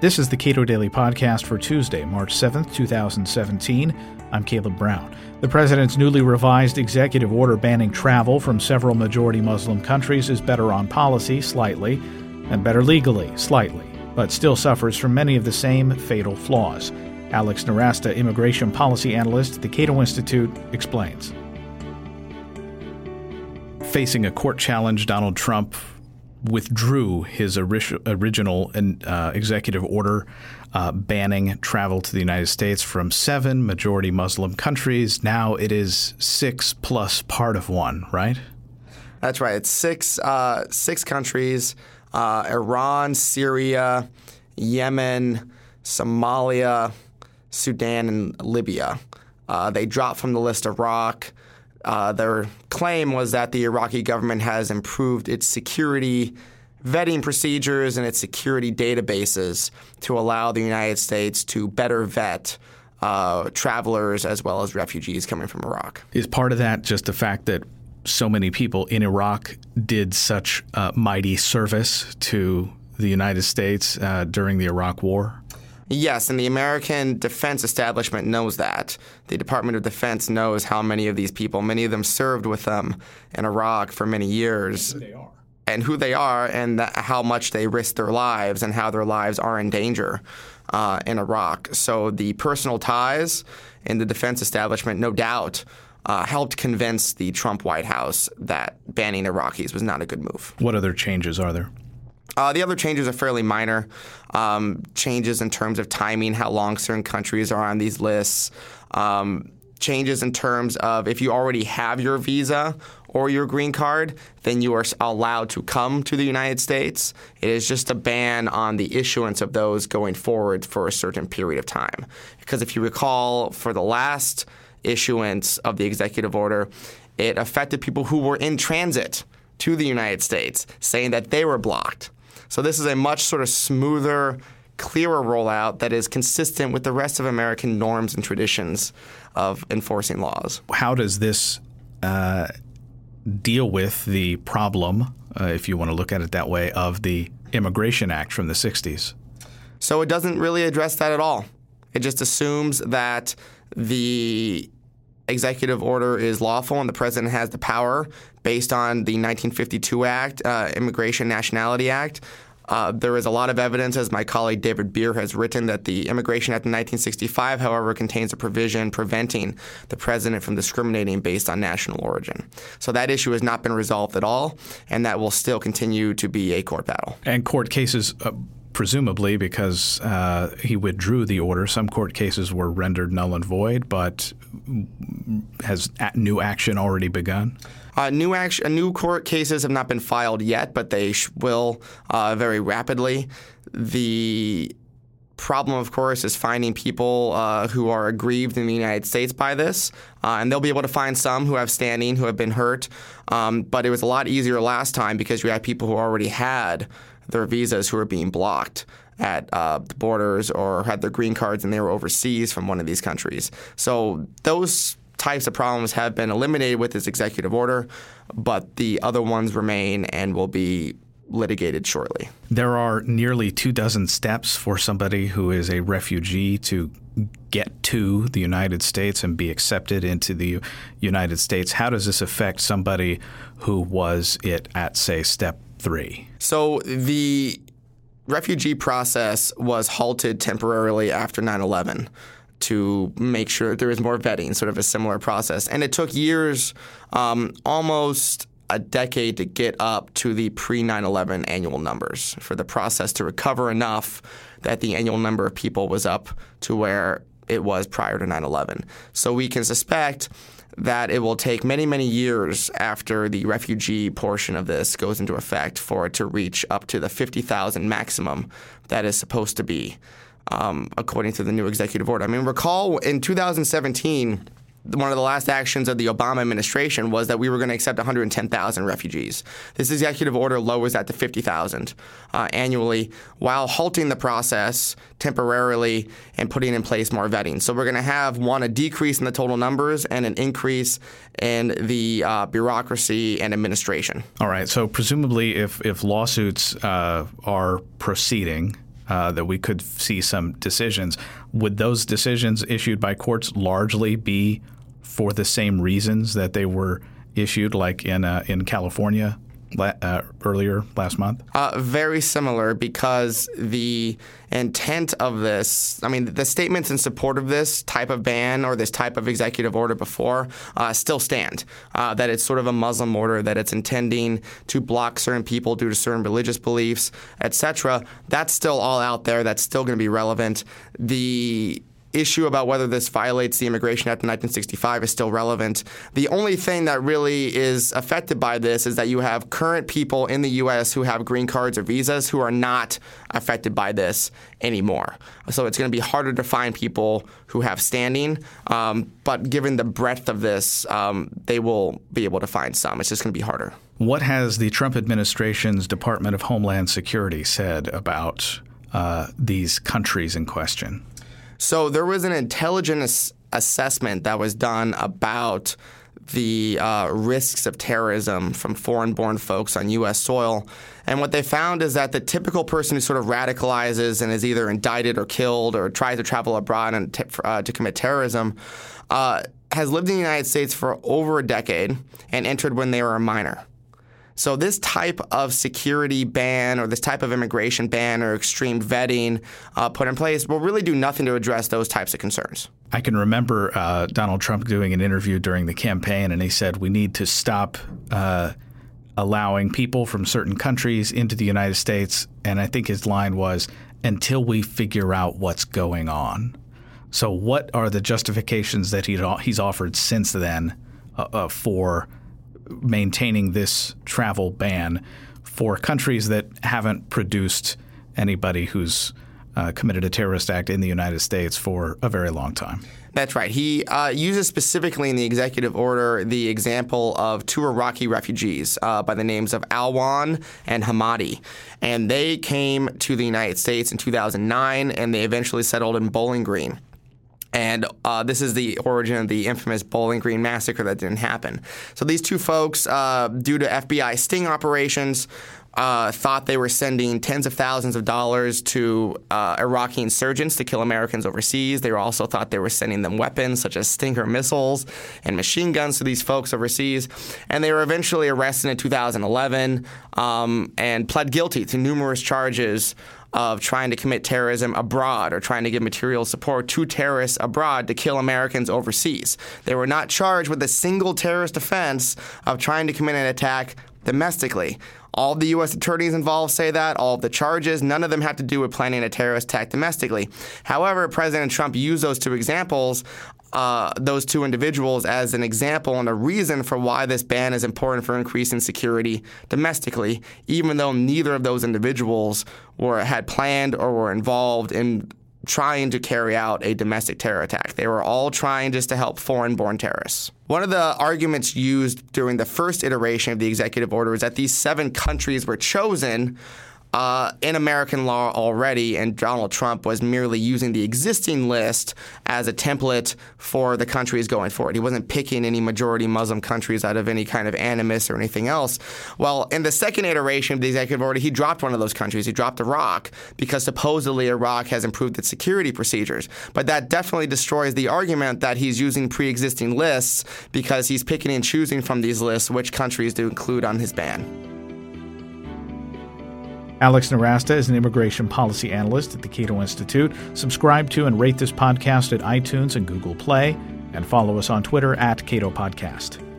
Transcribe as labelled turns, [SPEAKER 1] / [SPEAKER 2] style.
[SPEAKER 1] This is the Cato Daily Podcast for Tuesday, March 7th, 2017. I'm Caleb Brown. The president's newly revised executive order banning travel from several majority Muslim countries is better on policy, slightly, and better legally, slightly, but still suffers from many of the same fatal flaws. Alex Nowrasteh, immigration policy analyst at the Cato Institute, explains. Facing a court challenge, Donald Trump withdrew his original uh, executive order uh, banning travel to the United States from seven majority Muslim countries. Now it is six plus part of one, right?
[SPEAKER 2] That's right. It's six uh, six countries: uh, Iran, Syria, Yemen, Somalia, Sudan, and Libya. They dropped from the list of Iraq. Uh, their claim was that the Iraqi government has improved its security vetting procedures and its security databases to allow the United States to better vet uh, travelers as well as refugees coming from Iraq.
[SPEAKER 1] Is part of that just the fact that so many people in Iraq did such mighty service to the United States uh, during the Iraq War?
[SPEAKER 2] Yes, and the American defense establishment knows that. The Department of Defense knows how many of these people, many of them served with them in Iraq for many years.
[SPEAKER 1] And who they are.
[SPEAKER 2] And who they are, and how much they risk their lives, and how their lives are in danger uh, in Iraq. So the personal ties in the defense establishment, no doubt, uh, helped convince the Trump White House that banning Iraqis was not a good move.
[SPEAKER 1] What other changes are there?
[SPEAKER 2] Uh, the other changes are fairly minor. Um, changes in terms of timing, how long certain countries are on these lists. Um, changes in terms of if you already have your visa or your green card, then you are allowed to come to the United States. It is just a ban on the issuance of those going forward for a certain period of time. Because if you recall, for the last issuance of the executive order, it affected people who were in transit to the United States, saying that they were blocked. So this is a much sort of smoother, clearer rollout that is consistent with the rest of American norms and traditions of enforcing laws.
[SPEAKER 1] How does this uh, deal with the problem, uh, if you want to look at it that way, of the Immigration Act from the 60s?
[SPEAKER 2] So it doesn't really address that at all. It just assumes that the executive order is lawful and the president has the power based on the 1952 Act, uh, Immigration Nationality Act. Uh, there is a lot of evidence, as my colleague David Bier has written, that the Immigration Act of 1965, however, contains a provision preventing the president from discriminating based on national origin. So that issue has not been resolved at all, and that will still continue to be a court battle.
[SPEAKER 1] And court cases. Uh, presumably because uh, he withdrew the order. Some court cases were rendered null and void, but has new action already begun?
[SPEAKER 2] Uh, new action, new court cases have not been filed yet, but they sh- will uh, very rapidly. The problem, of course, is finding people uh, who are aggrieved in the United States by this. Uh, and they'll be able to find some who have standing, who have been hurt. Um, but it was a lot easier last time because you had people who already had their visas who were being blocked at uh, the borders or had their green cards and they were overseas from one of these countries. So those types of problems have been eliminated with this executive order, but the other ones remain and will be litigated shortly.
[SPEAKER 1] There are nearly two dozen steps for somebody who is a refugee to get to the United States and be accepted into the United States. How does this affect somebody who was it at, say, step three?
[SPEAKER 2] So the refugee process was halted temporarily after 9 11 to make sure there was more vetting, sort of a similar process. And it took years, um, almost a decade, to get up to the pre 9 11 annual numbers for the process to recover enough that the annual number of people was up to where it was prior to 9 11. So we can suspect that it will take many, many years after the refugee portion of this goes into effect for it to reach up to the 50,000 maximum that is supposed to be, um, according to the new executive order. I mean, recall in 2017 one of the last actions of the Obama administration was that we were going to accept 110,000 refugees. This executive order lowers that to 50,000 uh, annually while halting the process temporarily and putting in place more vetting. So we're going to have one a decrease in the total numbers and an increase in the uh, bureaucracy and administration.
[SPEAKER 1] All right. So presumably, if if lawsuits uh, are proceeding uh, that we could see some decisions. Would those decisions issued by courts largely be for the same reasons that they were issued, like in uh, in California uh, earlier last month?
[SPEAKER 2] Uh, very similar because the intent of this, I mean, the statements in support of this type of ban or this type of executive order before uh, still stand. Uh, that it's sort of a Muslim order, that it's intending to block certain people due to certain religious beliefs, etc. That's still all out there. That's still going to be relevant. The issue about whether this violates the Immigration Act of 1965 is still relevant. The only thing that really is affected by this is that you have current people in the U.S. who have green cards or visas who are not affected by this anymore. So it's going to be harder to find people who have standing. Um, but given the breadth of this, um, they will be able to find some. It's just going to be harder.
[SPEAKER 1] What has the Trump administration's Department of Homeland Security said about uh, these countries in question?
[SPEAKER 2] So there was an intelligence assessment that was done about the uh, risks of terrorism from foreign born folks on U.S. soil. And what they found is that the typical person who sort of radicalizes and is either indicted or killed or tries to travel abroad and t- uh, to commit terrorism uh, has lived in the United States for over a decade and entered when they were a minor. So this type of security ban or this type of immigration ban or extreme vetting uh, put in place will really do nothing to address those types of concerns.
[SPEAKER 1] I can remember uh, Donald Trump doing an interview during the campaign, and he said we need to stop. Uh, allowing people from certain countries into the United States. And I think his line was, until we figure out what's going on. So, what are the justifications that he's offered since then uh, uh, for maintaining this travel ban for countries that haven't produced anybody who's uh, committed a terrorist act in the United States for a very long time.
[SPEAKER 2] That's right. He uh, uses specifically in the executive order the example of two Iraqi refugees uh, by the names of Alwan and Hamadi. And they came to the United States in 2009 and they eventually settled in Bowling Green. And uh, this is the origin of the infamous Bowling Green massacre that didn't happen. So these two folks, uh, due to FBI sting operations, uh, thought they were sending tens of thousands of dollars to uh, Iraqi insurgents to kill Americans overseas. They also thought they were sending them weapons such as Stinger missiles and machine guns to these folks overseas. And they were eventually arrested in 2011 um, and pled guilty to numerous charges of trying to commit terrorism abroad or trying to give material support to terrorists abroad to kill Americans overseas. They were not charged with a single terrorist offense of trying to commit an attack domestically. All the U.S. attorneys involved say that. All of the charges, none of them had to do with planning a terrorist attack domestically. However, President Trump used those two examples uh, those two individuals as an example and a reason for why this ban is important for increasing security domestically, even though neither of those individuals were had planned or were involved in trying to carry out a domestic terror attack. They were all trying just to help foreign born terrorists. One of the arguments used during the first iteration of the executive order is that these seven countries were chosen uh, in American law already, and Donald Trump was merely using the existing list as a template for the countries going forward. He wasn't picking any majority Muslim countries out of any kind of animus or anything else. Well, in the second iteration of the executive order, he dropped one of those countries. He dropped Iraq because supposedly Iraq has improved its security procedures. But that definitely destroys the argument that he's using pre existing lists because he's picking and choosing from these lists which countries to include on his ban.
[SPEAKER 1] Alex Nowrasteh is an immigration policy analyst at the Cato Institute. Subscribe to and rate this podcast at iTunes and Google Play, and follow us on Twitter at Cato Podcast.